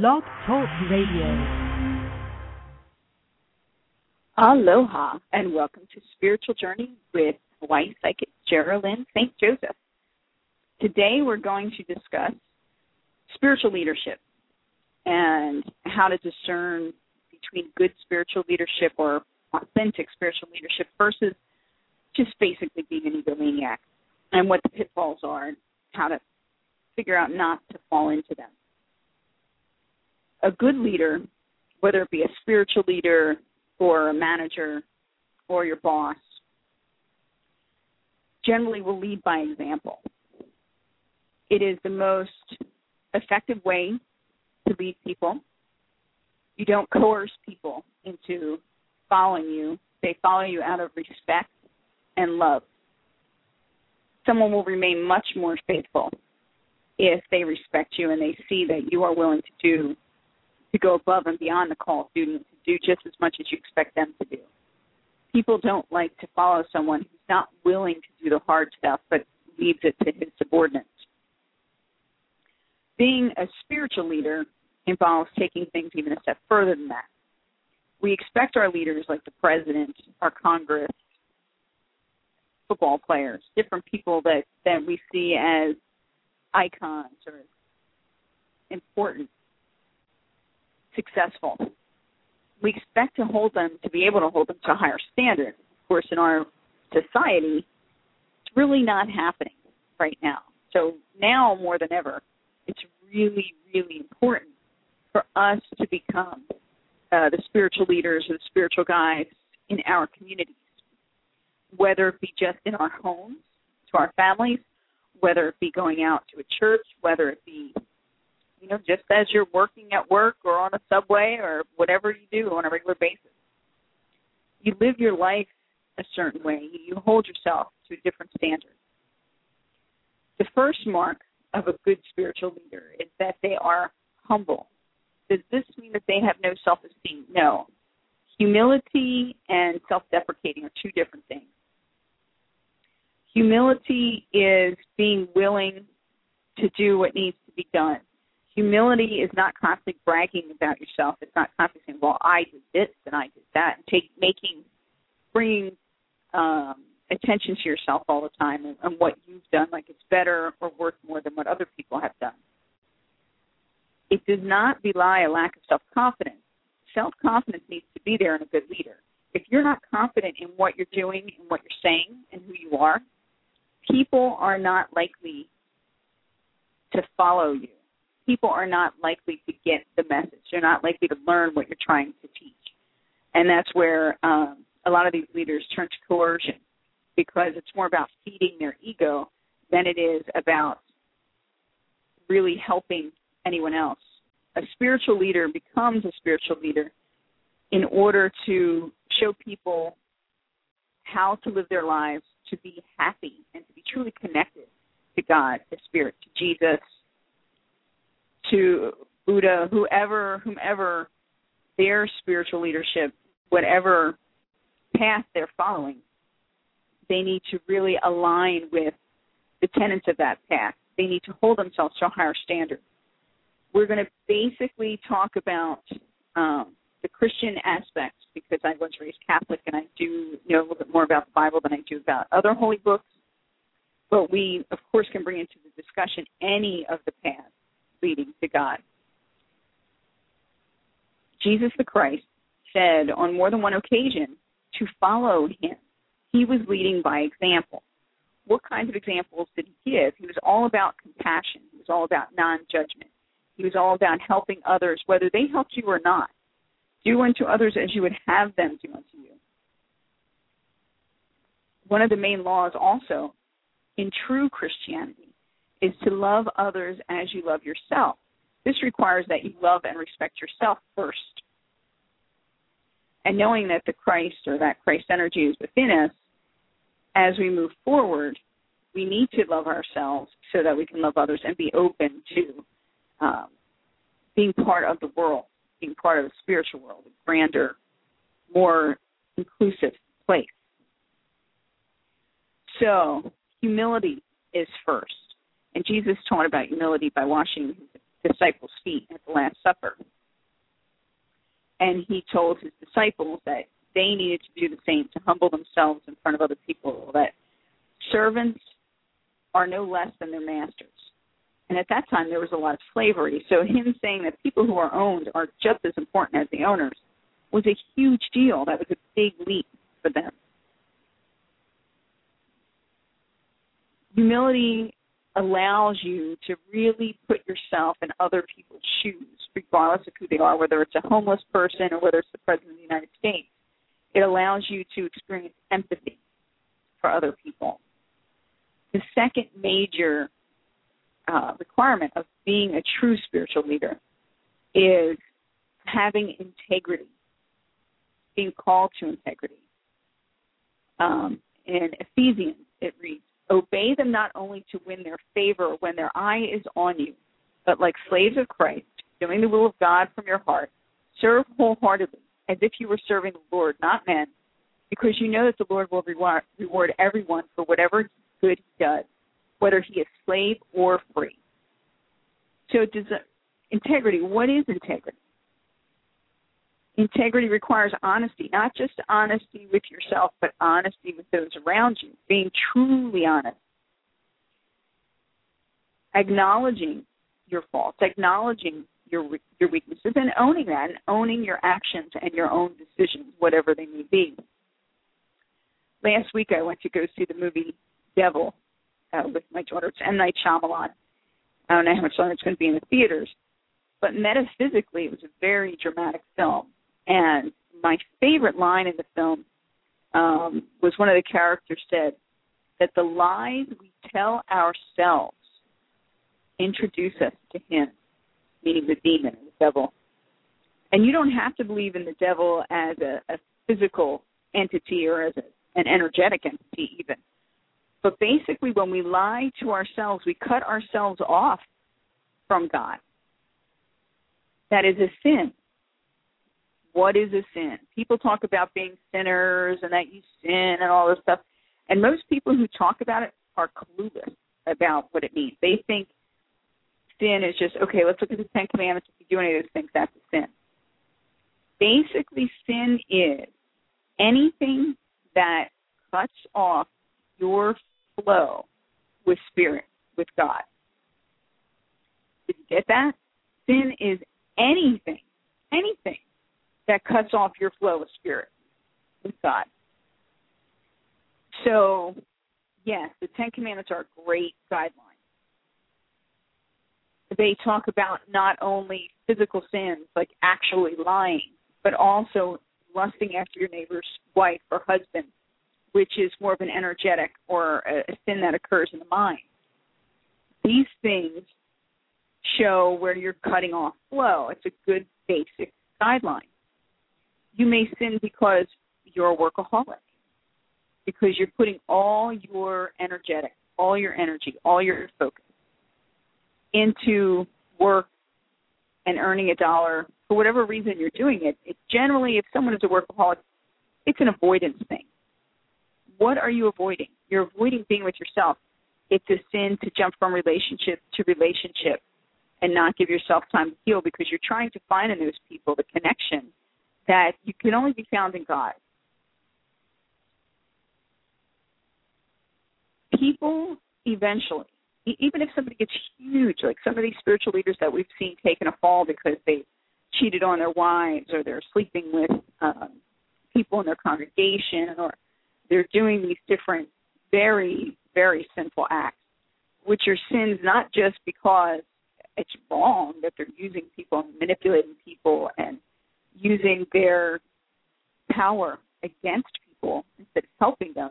Blog Talk Radio. Aloha and welcome to Spiritual Journey with Hawaii Psychic Geralyn St. Joseph. Today we're going to discuss spiritual leadership and how to discern between good spiritual leadership or authentic spiritual leadership versus just basically being an egomaniac and what the pitfalls are and how to figure out not to fall into them a good leader, whether it be a spiritual leader or a manager or your boss, generally will lead by example. It is the most effective way to lead people. You don't coerce people into following you, they follow you out of respect and love. Someone will remain much more faithful if they respect you and they see that you are willing to do to go above and beyond the call duty to do just as much as you expect them to do. People don't like to follow someone who's not willing to do the hard stuff but leaves it to his subordinates. Being a spiritual leader involves taking things even a step further than that. We expect our leaders, like the president, our Congress, football players, different people that, that we see as icons or important successful. We expect to hold them to be able to hold them to a higher standard. Of course, in our society, it's really not happening right now. So now more than ever, it's really, really important for us to become uh, the spiritual leaders or the spiritual guides in our communities, whether it be just in our homes, to our families, whether it be going out to a church, whether it be you know, just as you're working at work or on a subway or whatever you do on a regular basis. You live your life a certain way. You hold yourself to a different standard. The first mark of a good spiritual leader is that they are humble. Does this mean that they have no self esteem? No. Humility and self deprecating are two different things. Humility is being willing to do what needs to be done humility is not constantly bragging about yourself. It's not constantly saying, "Well, I did this and I did that," and take making, bringing um, attention to yourself all the time and, and what you've done, like it's better or worth more than what other people have done. It does not belie a lack of self confidence. Self confidence needs to be there in a good leader. If you're not confident in what you're doing and what you're saying and who you are, people are not likely to follow you people are not likely to get the message. They're not likely to learn what you're trying to teach. And that's where um, a lot of these leaders turn to coercion because it's more about feeding their ego than it is about really helping anyone else. A spiritual leader becomes a spiritual leader in order to show people how to live their lives to be happy and to be truly connected to God, the Spirit, to Jesus, to Buddha, whoever, whomever their spiritual leadership, whatever path they're following, they need to really align with the tenets of that path. They need to hold themselves to a higher standard. We're going to basically talk about um, the Christian aspects because I was raised Catholic and I do know a little bit more about the Bible than I do about other holy books. But we, of course, can bring into the discussion any of the paths leading to God. Jesus the Christ said on more than one occasion to follow him. He was leading by example. What kinds of examples did he give? He was all about compassion. He was all about non judgment. He was all about helping others, whether they helped you or not. Do unto others as you would have them do unto you. One of the main laws also in true Christianity is to love others as you love yourself. This requires that you love and respect yourself first. And knowing that the Christ or that Christ energy is within us, as we move forward, we need to love ourselves so that we can love others and be open to um, being part of the world, being part of the spiritual world, a grander, more inclusive place. So, humility is first. And Jesus taught about humility by washing his disciples' feet at the Last Supper. And he told his disciples that they needed to do the same to humble themselves in front of other people, that servants are no less than their masters. And at that time, there was a lot of slavery. So, him saying that people who are owned are just as important as the owners was a huge deal. That was a big leap for them. Humility allows you to really put yourself in other people's shoes, regardless of who they are, whether it's a homeless person or whether it's the President of the United States. It allows you to experience empathy for other people. The second major uh, requirement of being a true spiritual leader is having integrity, being called to integrity. Um, in Ephesians, it reads, Obey them not only to win their favor when their eye is on you, but like slaves of Christ, doing the will of God from your heart, serve wholeheartedly, as if you were serving the Lord, not men, because you know that the Lord will reward, everyone for whatever good he does, whether he is slave or free. So, does integrity? What is integrity? Integrity requires honesty, not just honesty with yourself, but honesty with those around you, being truly honest. Acknowledging your faults, acknowledging your your weaknesses, and owning that, and owning your actions and your own decisions, whatever they may be. Last week, I went to go see the movie Devil uh, with my daughter. It's M Night Shyamalan. I don't know how much longer it's going to be in the theaters, but metaphysically, it was a very dramatic film. And my favorite line in the film um, was one of the characters said that the lies we tell ourselves introduce us to him, meaning the demon, the devil. And you don't have to believe in the devil as a, a physical entity or as a, an energetic entity, even. But basically, when we lie to ourselves, we cut ourselves off from God. That is a sin what is a sin? People talk about being sinners and that you sin and all this stuff. And most people who talk about it are clueless about what it means. They think sin is just, okay, let's look at the Ten Commandments. If you do any of those things, that's a sin. Basically, sin is anything that cuts off your flow with spirit, with God. Did you get that? Sin is anything, anything that cuts off your flow of spirit with God. So, yes, the Ten Commandments are a great guideline. They talk about not only physical sins, like actually lying, but also lusting after your neighbor's wife or husband, which is more of an energetic or a, sin that occurs in the mind. These things show where you're cutting off flow. It's a good basic guideline you may sin because you're a workaholic, because you're putting all your energetic, all your energy, all your focus into work and earning a dollar for whatever reason you're doing it. It generally, if someone is a workaholic, it's an avoidance thing. What are you avoiding? You're avoiding being with yourself. It's a sin to jump from relationship to relationship and not give yourself time to heal because you're trying to find in those people the connection that you can only be found in God. People eventually, even if somebody gets huge, like some of these spiritual leaders that we've seen taking a fall because they cheated on their wives or they're sleeping with um, people in their congregation or they're doing these different very, very sinful acts, which are sins not just because it's wrong that they're using people and manipulating people and using their power against people instead of helping them.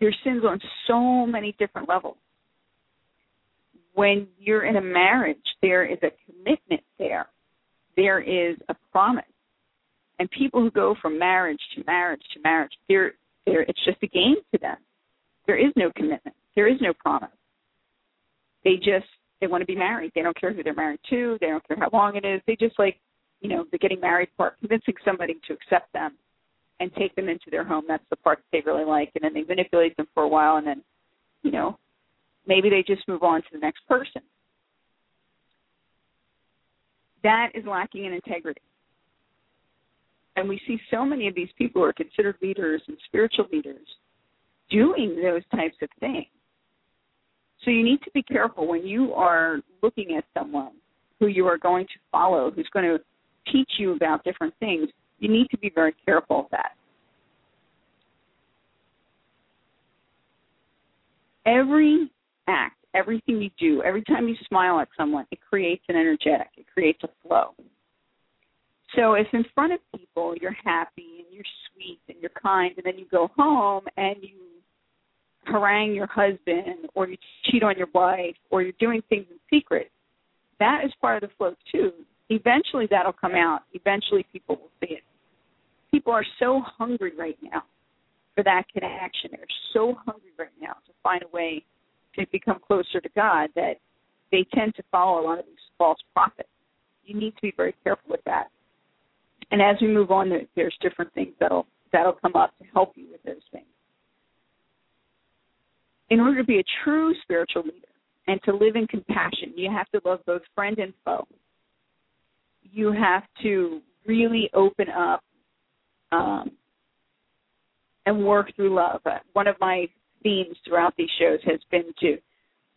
There's sins on so many different levels. When you're in a marriage, there is a commitment there. There is a promise. And people who go from marriage to marriage to marriage, they're, they're, it's just a game to them. There is no commitment. There is no promise. They just they want to be married. They don't care who they're married to. They don't care how long it is. They just like, you know, the getting married part, convincing somebody to accept them and take them into their home. That's the part that they really like. And then they manipulate them for a while, and then, you know, maybe they just move on to the next person. that is lacking in integrity. And we see so many of these people who are considered leaders and spiritual leaders doing those types of things. So you need to be careful when you are looking at someone who you are going to follow, who's going to teach you about different things. You need to be very careful of that. Every act, everything you do, every time you smile at someone, it creates an energetic, it creates a flow. So if in front of people you're happy and you're sweet and you're kind, and then you go home and you harangue your husband or you cheat on your wife or you're doing things in secret, that is part of the flow too. Eventually that'll come out. Eventually people will see it. People are so hungry right now for that connection. They're so hungry right now to find a way to become closer to God that they tend to follow a lot of these false prophets. You need to be very careful with that. And as we move on, there's different things that'll that'll come up to help you with those things. In order to be a true spiritual leader and to live in compassion, you have to love both friend and foe. You have to really open up um, and work through love. Uh, one of my themes throughout these shows has been to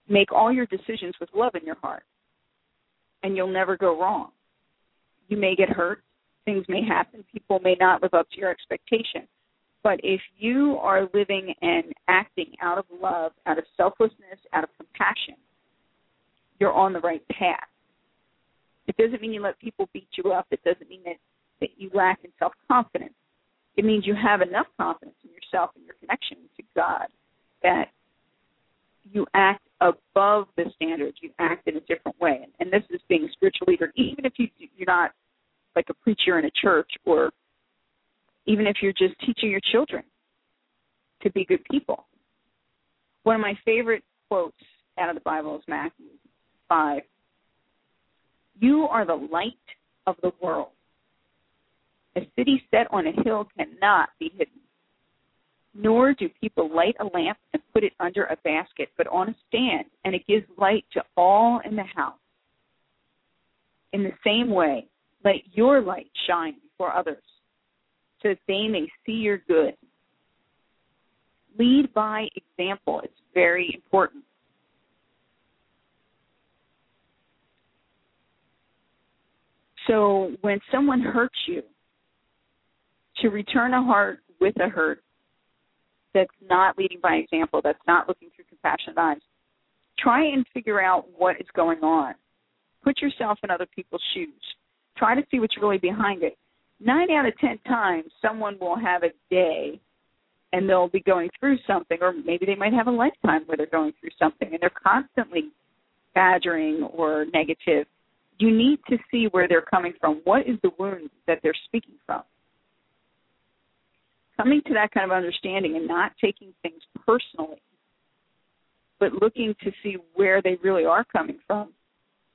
make all your decisions with love in your heart, and you'll never go wrong. You may get hurt, things may happen, people may not live up to your expectation. But if you are living and acting out of love, out of selflessness, out of compassion, you're on the right path. It doesn't mean you let people beat you up. It doesn't mean that, that you lack in self confidence. It means you have enough confidence in yourself and your connection to God that you act above the standards. You act in a different way. And, and this is being a spiritual leader, even if you, you're not like a preacher in a church or even if you're just teaching your children to be good people. One of my favorite quotes out of the Bible is Matthew 5. You are the light of the world. A city set on a hill cannot be hidden. Nor do people light a lamp and put it under a basket, but on a stand, and it gives light to all in the house. In the same way, let your light shine before others, that they may see your good. Lead by example. It's very important. So when someone hurts you, to return a heart with a hurt that's not leading by example, that's not looking through compassionate eyes, try and figure out what is going on. Put yourself in other people's shoes. Try to see what's really behind it nine out of ten times someone will have a day and they'll be going through something or maybe they might have a lifetime where they're going through something and they're constantly badgering or negative. You need to see where they're coming from. What is the wound that they're speaking from? Coming to that kind of understanding and not taking things personally but looking to see where they really are coming from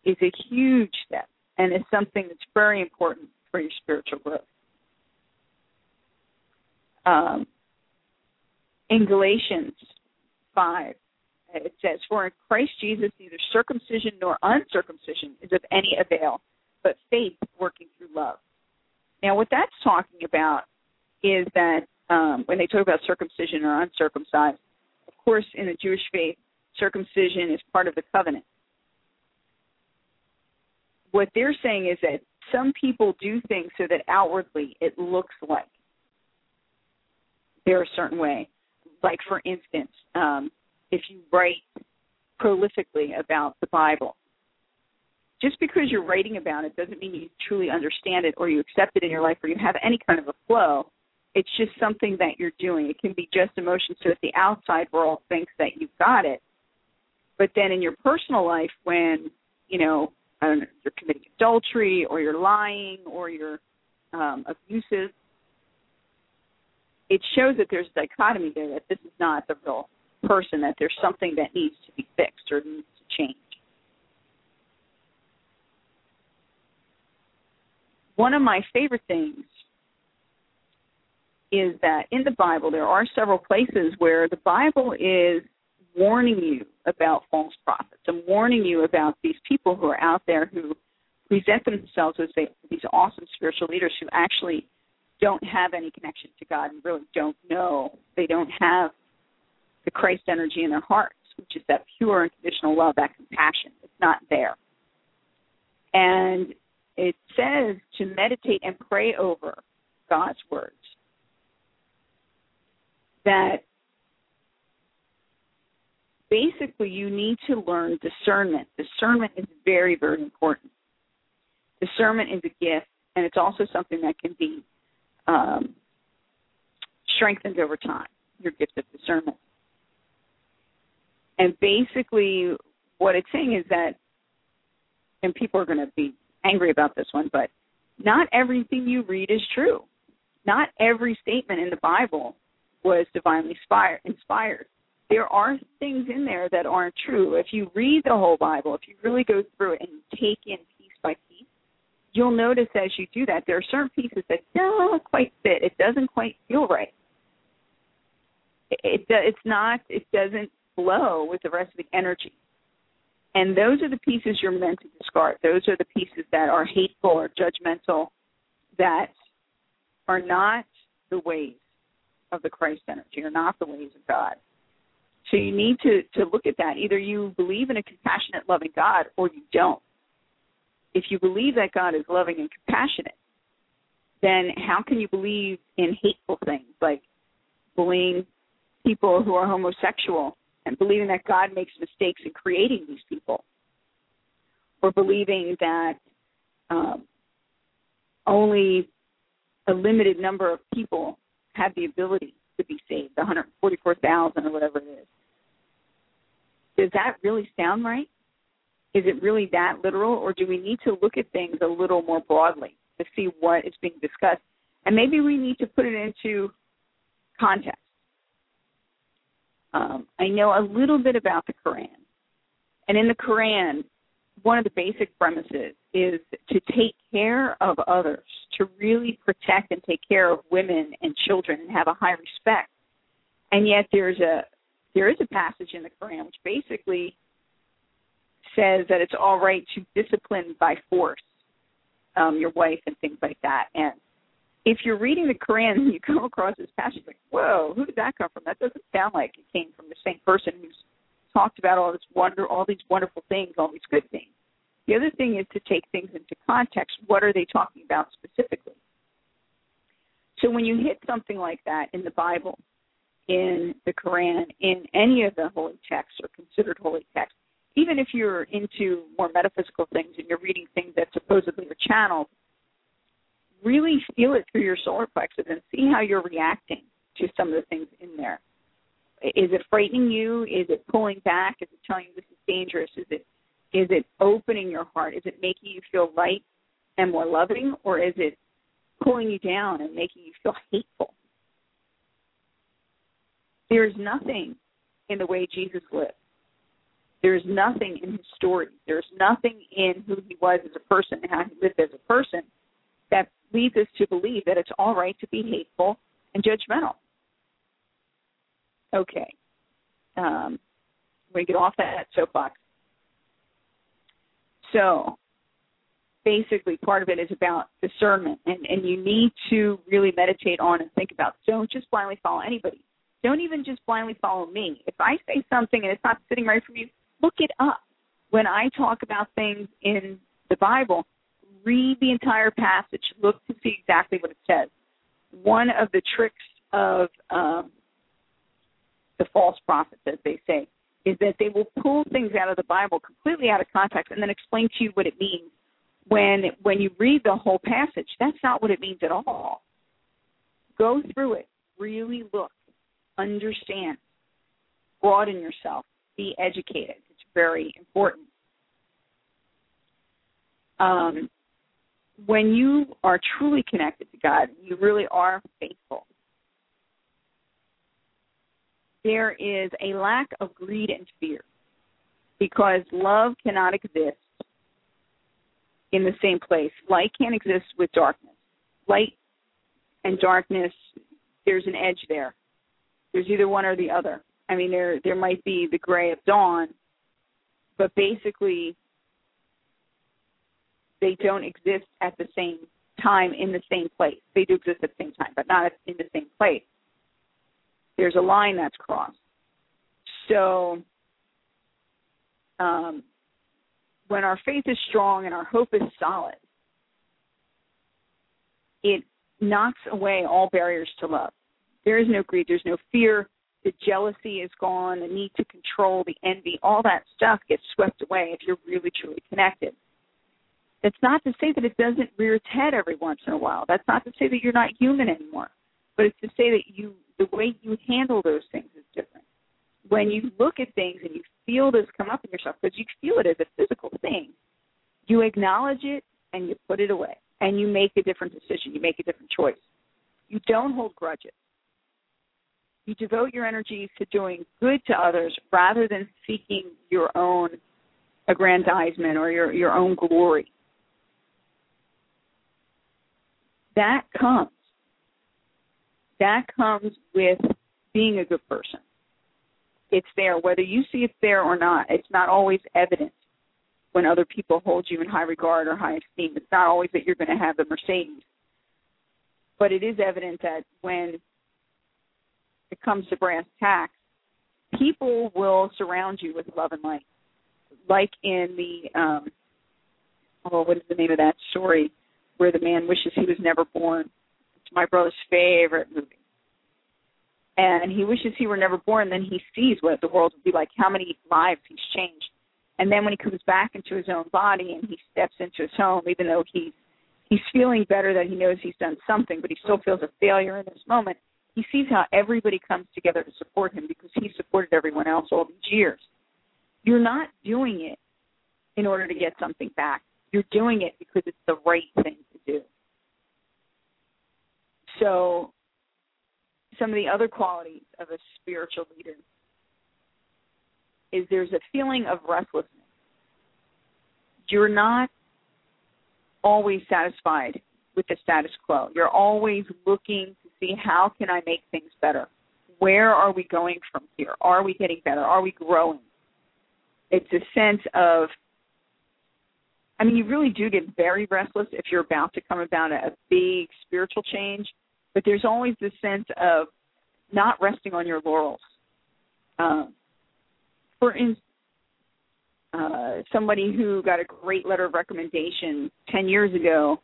is a huge step and is something that's very important for your spiritual growth. Um, in Galatians 5, it says, For in Christ Jesus neither circumcision nor uncircumcision is of any avail, but faith working through love. Now, what that's talking about is that um, when they talk about circumcision or uncircumcised, of course, in the Jewish faith, circumcision is part of the covenant. What they're saying is that some people do things so that outwardly it looks like they're a certain way. Like, for instance, um, if you write prolifically about the Bible, just because you're writing about it doesn't mean you truly understand it or you accept it in your life or you have any kind of a flow. It's just something that you're doing. It can be just emotion so that the outside world thinks that you've got it. But then in your personal life, when, you know, I you're committing adultery or you're lying or you're um, abusive, it shows that there's a dichotomy there that this is not the real person, that there's something that needs to be fixed or needs to change. One of my favorite things is that in the Bible there are several places where the Bible is warning you about false prophets and warning you about these people who are out there who present themselves as they, these awesome spiritual leaders who actually don't have any connection to God and really don't know. They don't have the Christ energy in their hearts, which is that pure unconditional love, that compassion. It's not there. And it says to meditate and pray over God's words. That basically you need to learn discernment. Discernment is very, very important. Discernment is a gift, and it's also something that can be um, strengthened over time, your gift of discernment. And basically, what it's saying is that, and people are going to be angry about this one, but not everything you read is true. Not every statement in the Bible was divinely inspired. There are things in there that aren't true. If you read the whole Bible, if you really go through it and take in piece by piece, you'll notice as you do that there are certain pieces that don't quite fit. It doesn't quite feel right. It, it it's not. It doesn't flow with the rest of the energy. And those are the pieces you're meant to discard. Those are the pieces that are hateful or judgmental, that are not the ways of the Christ energy, are not the ways of God. So you need to, to look at that. Either you believe in a compassionate, loving God or you don't. If you believe that God is loving and compassionate, then how can you believe in hateful things like bullying people who are homosexual and believing that God makes mistakes in creating these people, or believing that um, only a limited number of people have the ability to be saved, the 144,000 or whatever it is. Does that really sound right? Is it really that literal, or do we need to look at things a little more broadly to see what is being discussed? And maybe we need to put it into context. Um, I know a little bit about the Quran. And in the Quran, one of the basic premises is to take care of others, to really protect and take care of women and children and have a high respect. And yet there's a there is a passage in the Quran which basically says that it's all right to discipline by force um, your wife and things like that. And if you're reading the Quran and you come across this passage, like, whoa, who did that come from? That doesn't sound like it came from the same person who's talked about all this wonder, all these wonderful things, all these good things. The other thing is to take things into context. What are they talking about specifically? So when you hit something like that in the Bible, in the Quran, in any of the holy texts or considered holy texts, even if you're into more metaphysical things and you're reading things that supposedly are channeled, really feel it through your solar plexus and see how you're reacting to some of the things in there. Is it frightening you? Is it pulling back? Is it telling you this is dangerous? Is it is it opening your heart? Is it making you feel light and more loving, or is it pulling you down and making you feel hateful? There is nothing in the way Jesus lived. There is nothing in his story. There's nothing in who he was as a person and how he lived as a person that leads us to believe that it's all right to be hateful and judgmental. Okay. Um, we get off that soapbox. So basically part of it is about discernment and, and you need to really meditate on and think about don't just blindly follow anybody. Don't even just blindly follow me. If I say something and it's not sitting right for you, look it up. When I talk about things in the Bible, read the entire passage, look to see exactly what it says. One of the tricks of um, the false prophets, as they say, is that they will pull things out of the Bible completely out of context and then explain to you what it means. When when you read the whole passage, that's not what it means at all. Go through it, really look, understand, broaden yourself, be educated. It's very important. Um, when you are truly connected to God, you really are faithful. There is a lack of greed and fear because love cannot exist in the same place. Light can't exist with darkness. Light and darkness, there's an edge there. There's either one or the other. I mean, there there might be the gray of dawn, but basically they don't exist at the same time in the same place. They do exist at the same time, but not in the same place. There's a line that's crossed. So um, when our faith is strong and our hope is solid, it knocks away all barriers to love. There is no greed, there's no fear, the jealousy is gone, the need to control, the envy, all that stuff gets swept away if you're really truly connected. That's not to say that it doesn't rear its head every once in a while. That's not to say that you're not human anymore. But it's to say that you the way you handle those things is different. When you look at things and you feel this come up in yourself, because you feel it as a physical thing, you acknowledge it and you put it away and you make a different decision. You make a different choice. You don't hold grudges. You devote your energies to doing good to others rather than seeking your own aggrandizement or your, your own glory. That comes. That comes with being a good person. It's there, whether you see it's there or not. It's not always evident when other people hold you in high regard or high esteem. It's not always that you're going to have the Mercedes. But it is evident that when it comes to brass tacks, people will surround you with love and light. Like in the um oh, what is the name of that story where the man wishes he was never born? My brother's favorite movie. And he wishes he were never born, then he sees what the world would be like, how many lives he's changed and then when he comes back into his own body and he steps into his home, even though he's he's feeling better that he knows he's done something, but he still feels a failure in this moment. He sees how everybody comes together to support him because he supported everyone else all these years. You're not doing it in order to get something back. You're doing it because it's the right thing to do. So, some of the other qualities of a spiritual leader is there's a feeling of restlessness. You're not always satisfied with the status quo. You're always looking to see how can I make things better? Where are we going from here? Are we getting better? Are we growing? It's a sense of I mean, you really do get very restless if you're about to come about a, big spiritual change, but there's always this sense of not resting on your laurels. Um, for instance, uh, somebody who got a great letter of recommendation 10 years ago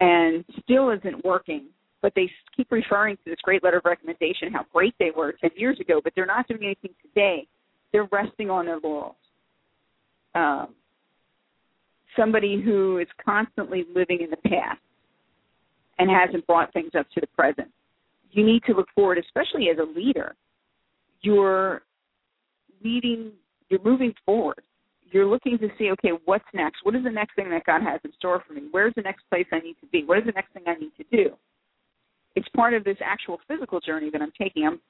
and still isn't working, but they keep referring to this great letter of recommendation, how great they were 10 years ago, but they're not doing anything today. They're resting on their laurels. Um, somebody who is constantly living in the past and hasn't brought things up to the present. You need to look forward, especially as a leader. You're leading, you're moving forward. You're looking to see, okay, what's next? What is the next thing that God has in store for me? Where's the next place I need to be? What is the next thing I need to do? It's part of this actual physical journey that I'm taking. I'm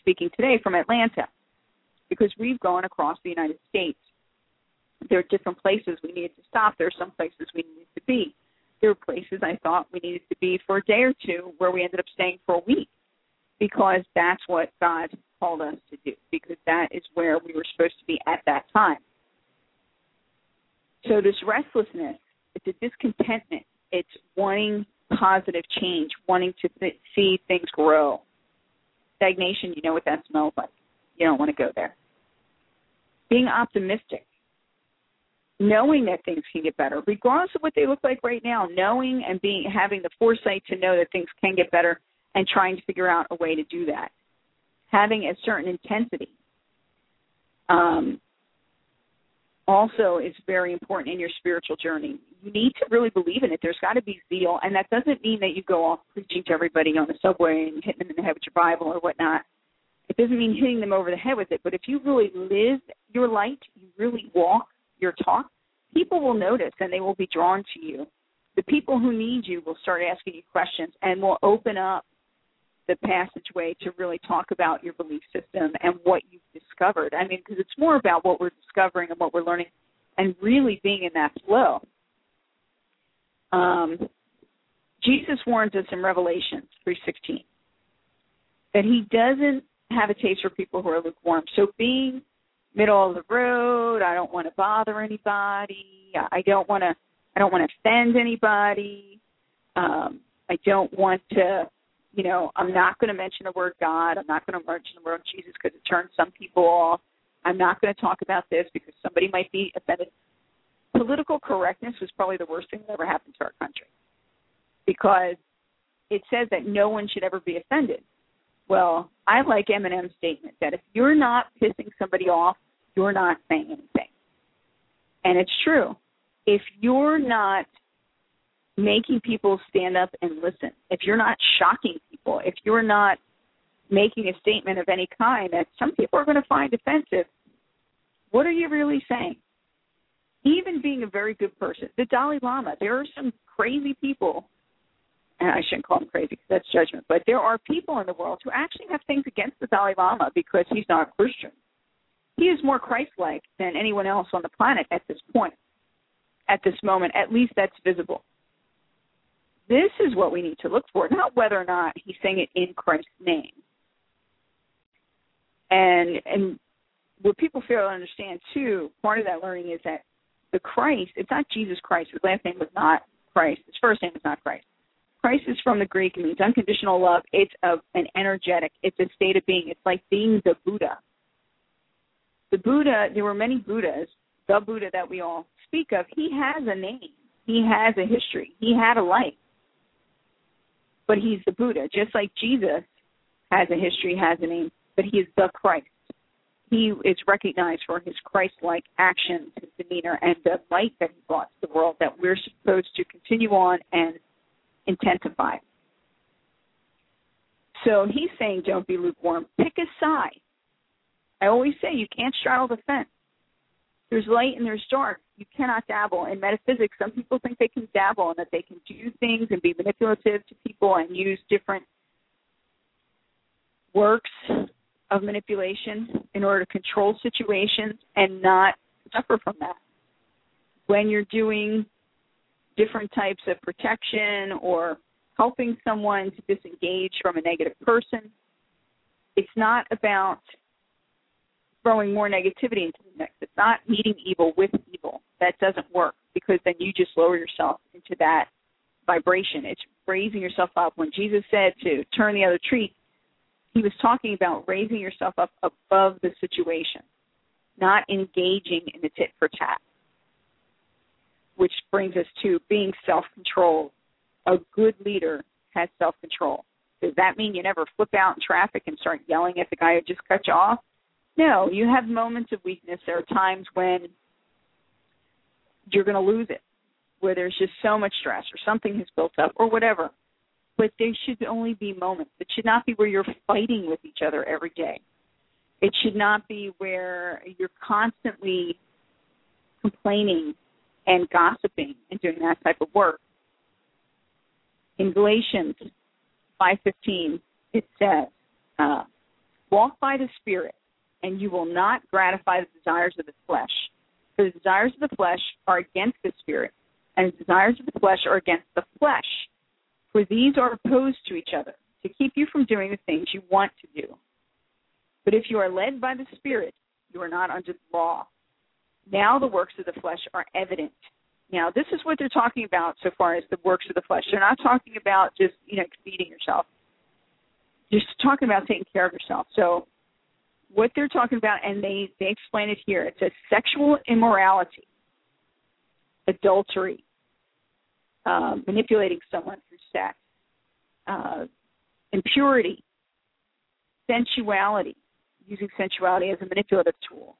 speaking today from Atlanta because we've gone across the United States. There are different places we needed to stop. There are some places we needed to be. There were places I thought we needed to be for a day or two where we ended up staying for a week because that's what God called us to do, because that is where we were supposed to be at that time. So, this restlessness, it's a discontentment, it's wanting positive change, wanting to th- see things grow. Stagnation, you know what that smells like. You don't want to go there. Being optimistic, knowing that things can get better, regardless of what they look like right now, knowing and being having the foresight to know that things can get better and trying to figure out a way to do that. Having a certain intensity um, also is very important in your spiritual journey. You need to really believe in it. There's got to be zeal, and that doesn't mean that you go off preaching to everybody on the subway and hitting them in the head with your Bible or whatnot. It doesn't mean hitting them over the head with it, but if you really live your light, you really walk your talk, people will notice and they will be drawn to you. The people who need you will start asking you questions and will open up the passageway to really talk about your belief system and what you've discovered. I mean, because it's more about what we're discovering and what we're learning, and really being in that flow. Um, Jesus warns us in Revelation 3:16 that He doesn't have a taste for people who are lukewarm. So being middle of the road, I don't want to bother anybody. I don't want to I don't want to offend anybody. Um, I don't want to, you know, I'm not going to mention the word God. I'm not going to mention the word Jesus because it turns some people off. I'm not going to talk about this because somebody might be offended. Political correctness was probably the worst thing that ever happened to our country because it says that no one should ever be offended. Well, I like Eminem's statement that if you're not pissing somebody off, you're not saying anything. And it's true. If you're not making people stand up and listen, if you're not shocking people, if you're not making a statement of any kind that some people are going to find offensive, what are you really saying? Even being a very good person, the Dalai Lama, there are some crazy people and I shouldn't call them crazy because that's judgment, but there are people in the world who actually have things against the Dalai Lama because he's not a Christian. He is more Christ like than anyone else on the planet at this point, at this moment. At least that's visible. This is what we need to look for, not whether or not he's saying it in Christ's name. And and what people fail to understand too, part of that learning is that the Christ, it's not Jesus Christ. His last name was not Christ. His first name is not Christ Christ is from the Greek. It means unconditional love. It's a, an energetic. It's a state of being. It's like being the Buddha. The Buddha. There were many Buddhas. The Buddha that we all speak of. He has a name. He has a history. He had a life. But he's the Buddha, just like Jesus has a history, has a name. But he is the Christ. He is recognized for his Christ-like actions, his demeanor, and the light that he brought to the world. That we're supposed to continue on and intensify. So he's saying, don't be lukewarm. Pick a side. I always say you can't straddle the fence. There's light and there's dark. You cannot dabble. In metaphysics, some people think they can dabble and that they can do things and be manipulative to people and use different works of manipulation in order to control situations and not suffer from that. When you're doing different types of protection or helping someone to disengage from a negative person. It's not about throwing more negativity into the mix. It's not meeting evil with evil. That doesn't work because then you just lower yourself into that vibration. It's raising yourself up. When Jesus said to turn the other cheek, he was talking about raising yourself up above the situation, not engaging in the tit for tat which brings us to being self controlled. A good leader has self control. Does that mean you never flip out in traffic and start yelling at the guy who just cut you off? No, you have moments of weakness. There are times when you're going to lose it, where there's just so much stress or something has built up or whatever. But there should only be moments. It should not be where you're fighting with each other every day. It should not be where you're constantly complaining and gossiping and doing that type of work. In Galatians 5:15, it says, uh, "Walk by the Spirit, and you will not gratify the desires of the flesh. For the desires of the flesh are against the Spirit, and the desires of the flesh are against the flesh. For these are opposed to each other, to keep you from doing the things you want to do. But if you are led by the Spirit, you are not under the law." Now the works of the flesh are evident. Now this is what they're talking about so far as the works of the flesh. They're not talking about just you know feeding yourself. Just talking about taking care of yourself. So what they're talking about, and they they explain it here. It's a sexual immorality, adultery, uh, manipulating someone through sex, uh, impurity, sensuality, using sensuality as a manipulative tool,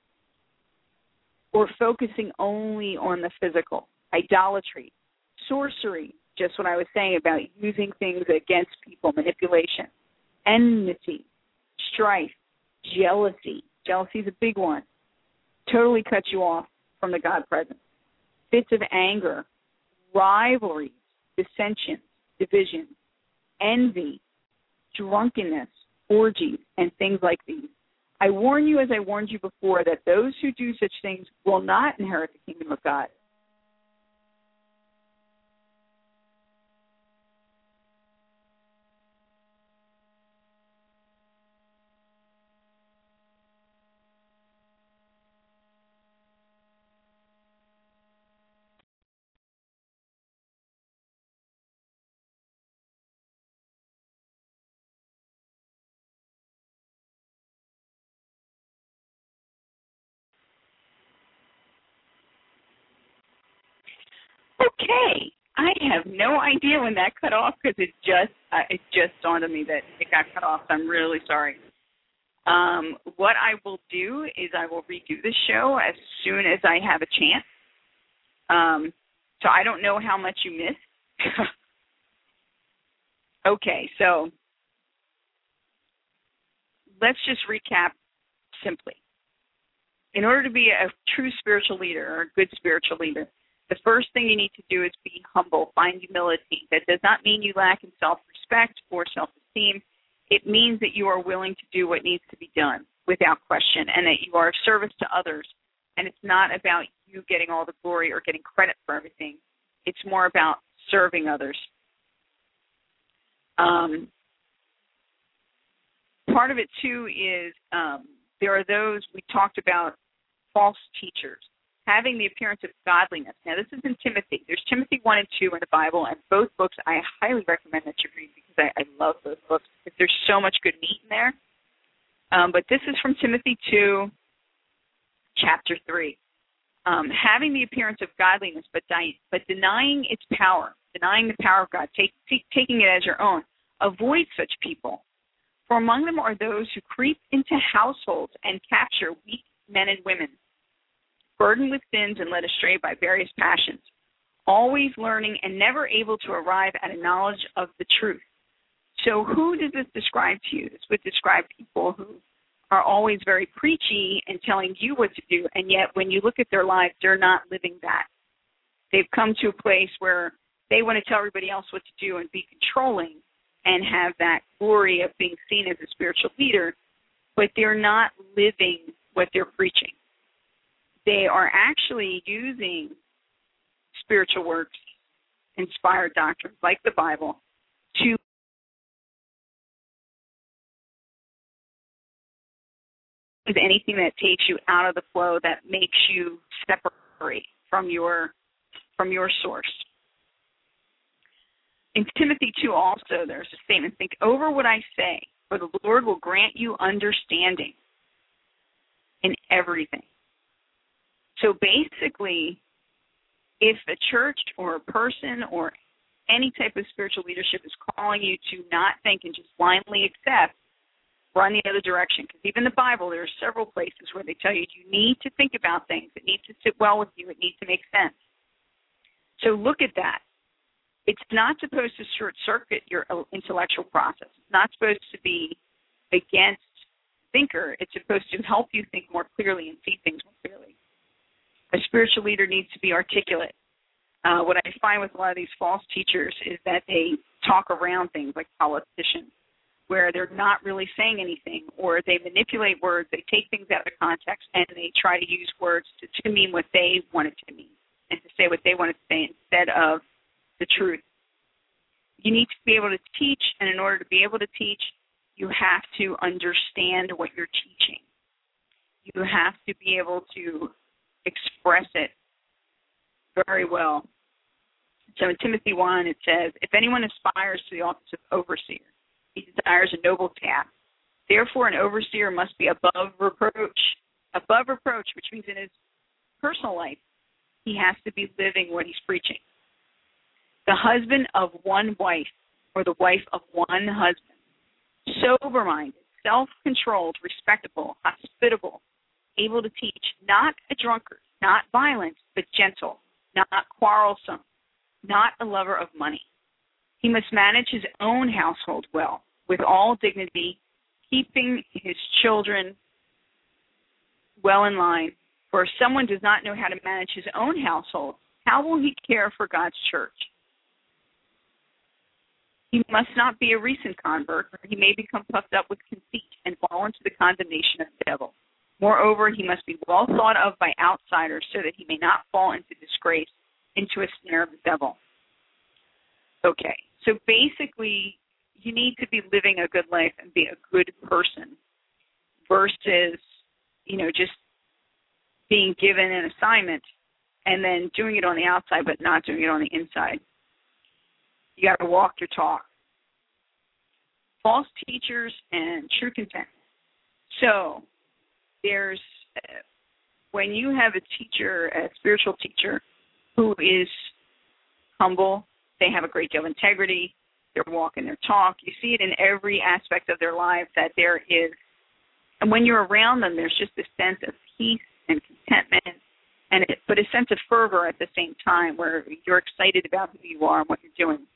or focusing only on the physical, idolatry, sorcery, just what I was saying about using things against people, manipulation, enmity, strife, jealousy. Jealousy is a big one. Totally cuts you off from the God presence. Fits of anger, rivalries, dissensions, divisions, envy, drunkenness, orgies, and things like these. I warn you, as I warned you before, that those who do such things will not inherit the kingdom of God. Okay, I have no idea when that cut off because it just uh, it just dawned on me that it got cut off. So I'm really sorry. Um, what I will do is I will redo the show as soon as I have a chance. Um, so I don't know how much you missed. okay, so let's just recap simply. In order to be a true spiritual leader or a good spiritual leader, the first thing you need to do is be humble, find humility. That does not mean you lack in self respect or self esteem. It means that you are willing to do what needs to be done without question and that you are of service to others. And it's not about you getting all the glory or getting credit for everything, it's more about serving others. Um, part of it, too, is um, there are those we talked about false teachers having the appearance of godliness. Now, this is in Timothy. There's Timothy 1 and 2 in the Bible, and both books I highly recommend that you read because I, I love those books there's so much good meat in there. Um, but this is from Timothy 2, chapter 3. Um, having the appearance of godliness, but, di- but denying its power, denying the power of God, take, take, taking it as your own. Avoid such people. For among them are those who creep into households and capture weak men and women burdened with sins and led astray by various passions, always learning and never able to arrive at a knowledge of the truth. So, who does this describe to you? This would describe people who are always very preachy and telling you what to do, and yet when you look at their lives, they're not living that. They've come to a place where they want to tell everybody else what to do and be controlling and have that glory of being seen as a spiritual leader, but they're not living what they're preaching they are actually using spiritual works, inspired doctrines like the Bible to with anything that takes you out of the flow that makes you separate from your from your source. In Timothy 2 also there's a statement think over what I say for the Lord will grant you understanding in everything. So basically, if a church or a person or any type of spiritual leadership is calling you to not think and just blindly accept, run the other direction. Because even the Bible, there are several places where they tell you you need to think about things. It needs to sit well with you. It needs to make sense. So look at that. It's not supposed to short circuit your uh, intellectual process. It's not supposed to be against thinker. It's supposed to help you think more clearly and see things more clearly a spiritual leader needs to be articulate. Uh, what I find with a lot of these false teachers is that they talk around things like politicians, where they're not really saying anything, or they manipulate words, they take things out of context, and they try to use words to, to mean what they want it to mean, and to say what they want to say instead of the truth. You need to be able to teach, and in order to be able to teach, you have to understand what you're teaching. You have to be able to express it very well. So in Timothy 1, it says, If anyone aspires to the office of overseer, he desires a noble task. Therefore, an overseer must be above reproach. Above reproach, which means in his personal life, he has to be living what he's preaching. The husband of one wife, or the wife of one husband, sober minded, self controlled, respectable, hospitable, able to teach, not a drunkard, not violent, but gentle, not quarrelsome, not a lover of money. He must manage his own household well, with all dignity, keeping his children well in line. For if someone does not know how to manage his own household, how will he care for God's church? He must not be a recent convert, or he may become puffed up with conceit and fall into the condemnation of the devil. Moreover, he must be well thought of by outsiders so that he may not fall into disgrace, into a snare of the devil. Okay, so basically, you need to be living a good life and be a good person versus, you know, just being given an assignment and then doing it on the outside but not doing it on the inside. You got to walk your talk. False teachers and true content. So, there's when you have a teacher, a spiritual teacher, who is humble, they have a great deal of integrity, their walk and their talk. You see it in every aspect of their lives that there is, and when you're around them, there's just this sense of peace and contentment, and it, but a sense of fervor at the same time, where you're excited about who you are and what you're doing.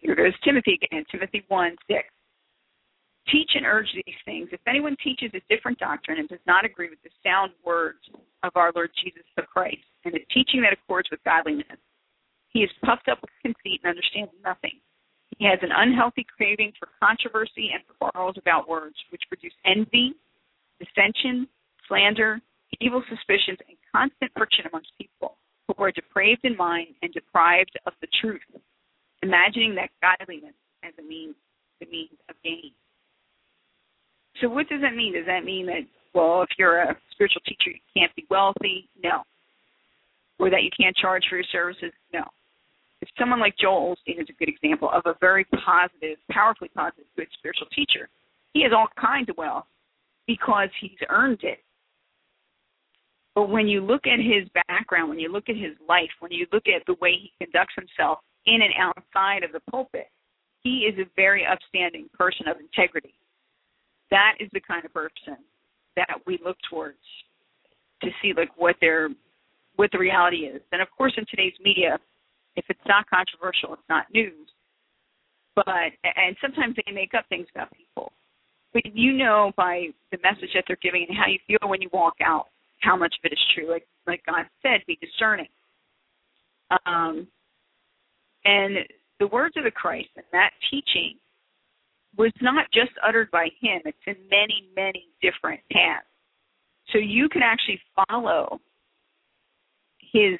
Here goes Timothy again, Timothy 1 6. Teach and urge these things. If anyone teaches a different doctrine and does not agree with the sound words of our Lord Jesus the Christ and a teaching that accords with godliness, he is puffed up with conceit and understands nothing. He has an unhealthy craving for controversy and quarrels about words, which produce envy, dissension, slander, evil suspicions, and constant friction amongst people who are depraved in mind and deprived of the truth, imagining that godliness as a means the means of gain. So what does that mean? Does that mean that well, if you're a spiritual teacher, you can't be wealthy? No. Or that you can't charge for your services? No. If someone like Joel Osteen is a good example of a very positive, powerfully positive, good spiritual teacher, he has all kinds of wealth because he's earned it. But when you look at his background, when you look at his life, when you look at the way he conducts himself in and outside of the pulpit, he is a very upstanding person of integrity. That is the kind of person that we look towards to see like what their what the reality is. And of course in today's media, if it's not controversial, it's not news. But and sometimes they make up things about people. But you know by the message that they're giving and how you feel when you walk out how much of it is true. Like like God said, be discerning. Um, and the words of the Christ and that teaching was not just uttered by him, it's in many, many different paths. So you can actually follow his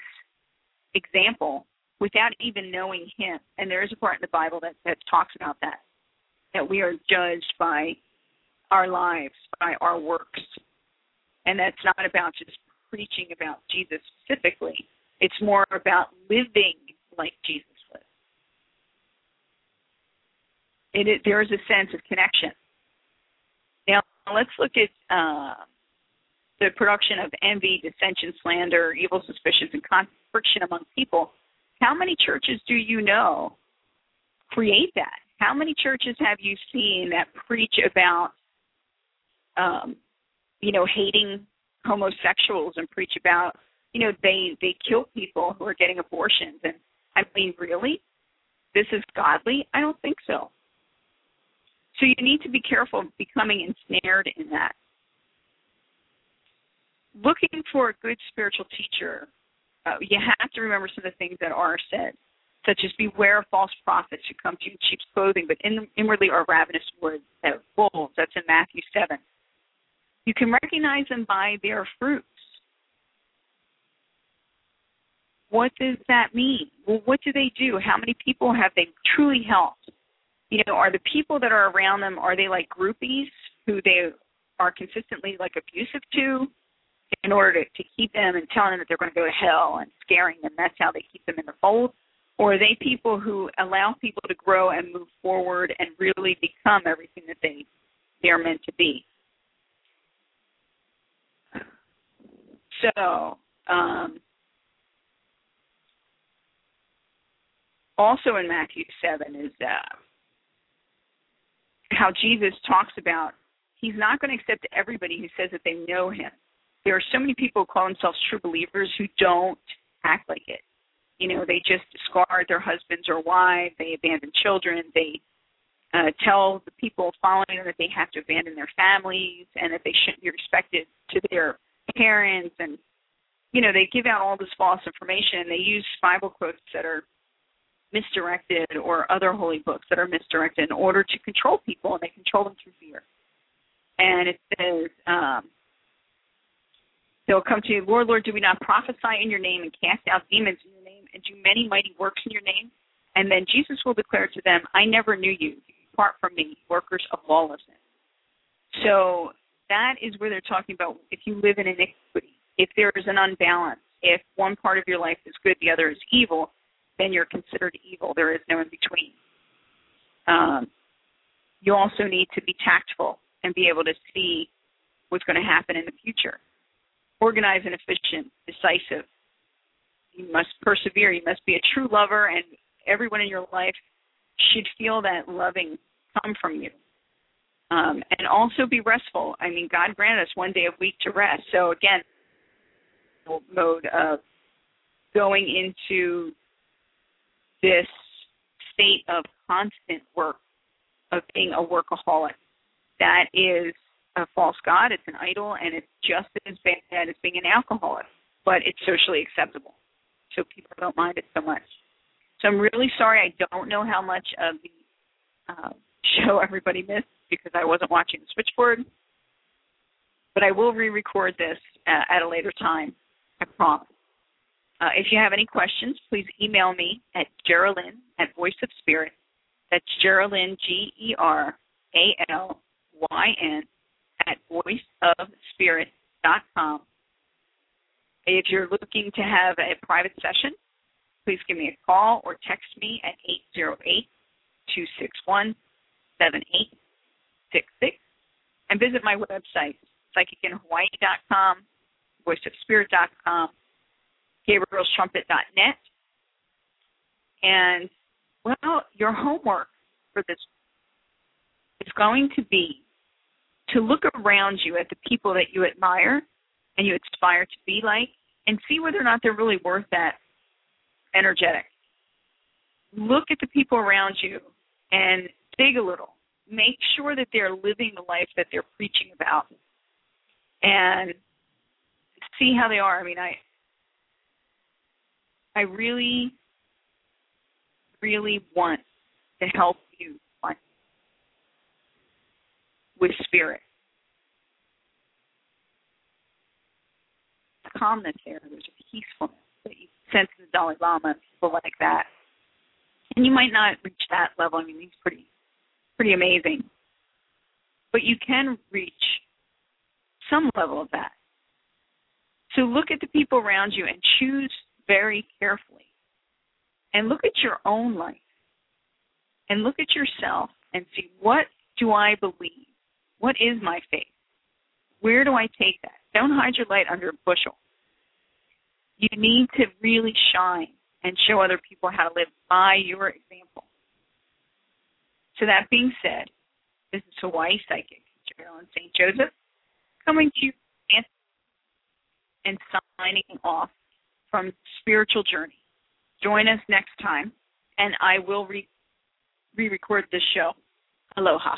example without even knowing him. And there is a part in the Bible that, that talks about that, that we are judged by our lives, by our works. And that's not about just preaching about Jesus specifically, it's more about living like Jesus it, it there is a sense of connection. Now let's look at uh, the production of envy, dissension, slander, evil suspicions, and friction among people. How many churches do you know create that? How many churches have you seen that preach about, um, you know, hating homosexuals and preach about, you know, they they kill people who are getting abortions? And I mean, really, this is godly? I don't think so. So you need to be careful of becoming ensnared in that. Looking for a good spiritual teacher, uh, you have to remember some of the things that are said, such as beware of false prophets who come to you in sheep's clothing, but in, inwardly are ravenous wolves. That's in Matthew 7. You can recognize them by their fruits. What does that mean? Well, what do they do? How many people have they truly helped? You know, are the people that are around them are they like groupies who they are consistently like abusive to in order to, to keep them and telling them that they're going to go to hell and scaring them. That's how they keep them in the fold. Or are they people who allow people to grow and move forward and really become everything that they they're meant to be? So, um, also in Matthew 7 is uh, how Jesus talks about he's not going to accept everybody who says that they know him. There are so many people who call themselves true believers who don't act like it. You know, they just discard their husbands or wives, they abandon children, they uh, tell the people following them that they have to abandon their families and that they shouldn't be respected to their parents and you know they give out all this false information and they use bible quotes that are misdirected or other holy books that are misdirected in order to control people, and they control them through fear. And it says, um, they'll come to you, Lord, Lord, do we not prophesy in your name and cast out demons in your name and do many mighty works in your name? And then Jesus will declare to them, I never knew you. Depart from me, workers of lawlessness. So that is where they're talking about if you live in iniquity, if there is an unbalance, if one part of your life is good, the other is evil, then you're considered evil. There is no in between. Um, you also need to be tactful and be able to see what's going to happen in the future. Organized and efficient, decisive. you must persevere. You must be a true lover, and everyone in your life should feel that loving come from you. Um, and also be restful. I mean, God granted us one day a week to rest. So again, mode of going into this state of constant work, of being a workaholic. That is a false god, it's an idol, and it's just as bad as being an alcoholic, but it's socially acceptable. So people don't mind it so much. So I'm really sorry I don't know how much of the uh, show everybody missed because I wasn't watching the switchboard. But I will re record this uh, at a later time, I promise. Uh, if you have any questions, please email me at Geralyn at Voice of Spirit. That's Geralyn, G E R A L Y N, at voiceofspirit.com. If you're looking to have a private session, please give me a call or text me at 808 261 7866 and visit my website, psychicinhawaii.com, voiceofspirit.com, gabrielstrumpet.net. And, well, your homework for this is going to be to look around you at the people that you admire and you aspire to be like and see whether or not they're really worth that energetic. Look at the people around you and dig a little. Make sure that they're living the life that they're preaching about and see how they are. I mean, I I really really want to help you with spirit. Calmness there. There's a peacefulness that you sense in the Dalai Lama and people like that. And you might not reach that level. I mean, he's pretty, pretty amazing. But you can reach some level of that. So look at the people around you and choose very carefully. And look at your own life. And look at yourself and see what do I believe? What is my faith? Where do I take that? Don't hide your light under a bushel. You need to really shine and show other people how to live by your example. So that being said, this is Hawaii Psychic, Geralyn St. Joseph, coming to you and signing off from Spiritual Journey. Join us next time, and I will re record this show. Aloha.